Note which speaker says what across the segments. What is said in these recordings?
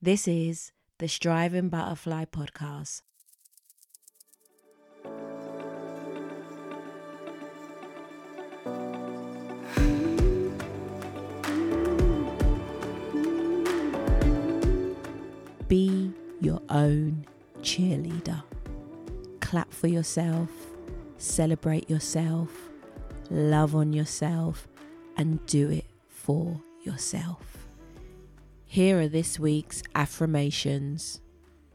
Speaker 1: This is the Striving Butterfly Podcast. Be your own cheerleader. Clap for yourself, celebrate yourself, love on yourself, and do it for yourself. Here are this week's affirmations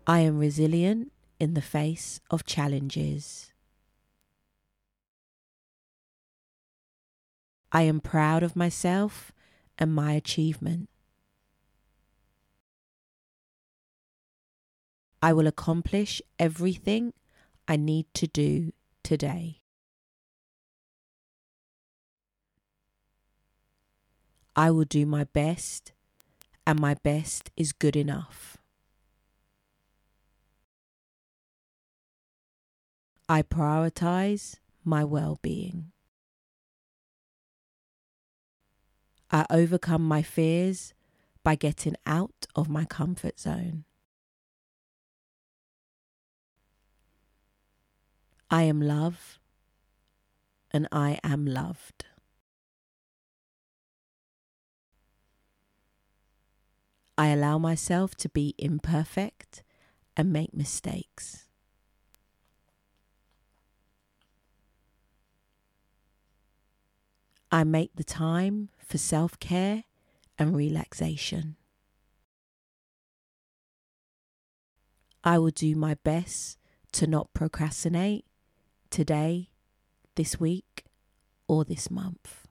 Speaker 1: I am resilient in the face of challenges. I am proud of myself and my achievement. I will accomplish everything I need to do today. I will do my best, and my best is good enough. I prioritize my well being. I overcome my fears by getting out of my comfort zone. I am love and I am loved. I allow myself to be imperfect and make mistakes. I make the time for self care and relaxation. I will do my best to not procrastinate today, this week, or this month.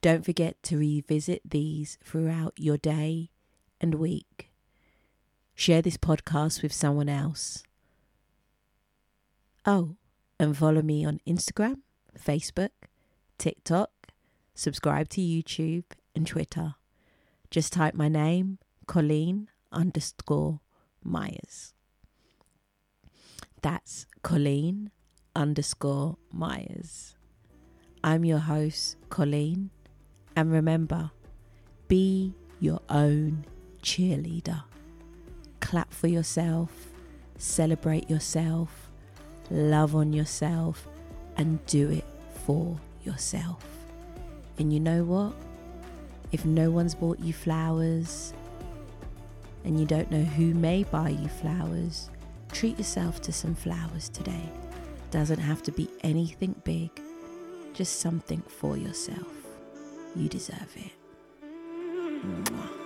Speaker 1: Don't forget to revisit these throughout your day and week. Share this podcast with someone else. Oh, and follow me on Instagram, Facebook, TikTok, subscribe to YouTube and Twitter. Just type my name, Coleen underscore Myers. That's Coleen underscore Myers. I'm your host, Coleen, and remember, be your own cheerleader. Clap for yourself, celebrate yourself, love on yourself, and do it for yourself. And you know what? If no one's bought you flowers, and you don't know who may buy you flowers, treat yourself to some flowers today. Doesn't have to be anything big, just something for yourself. You deserve it. Mwah.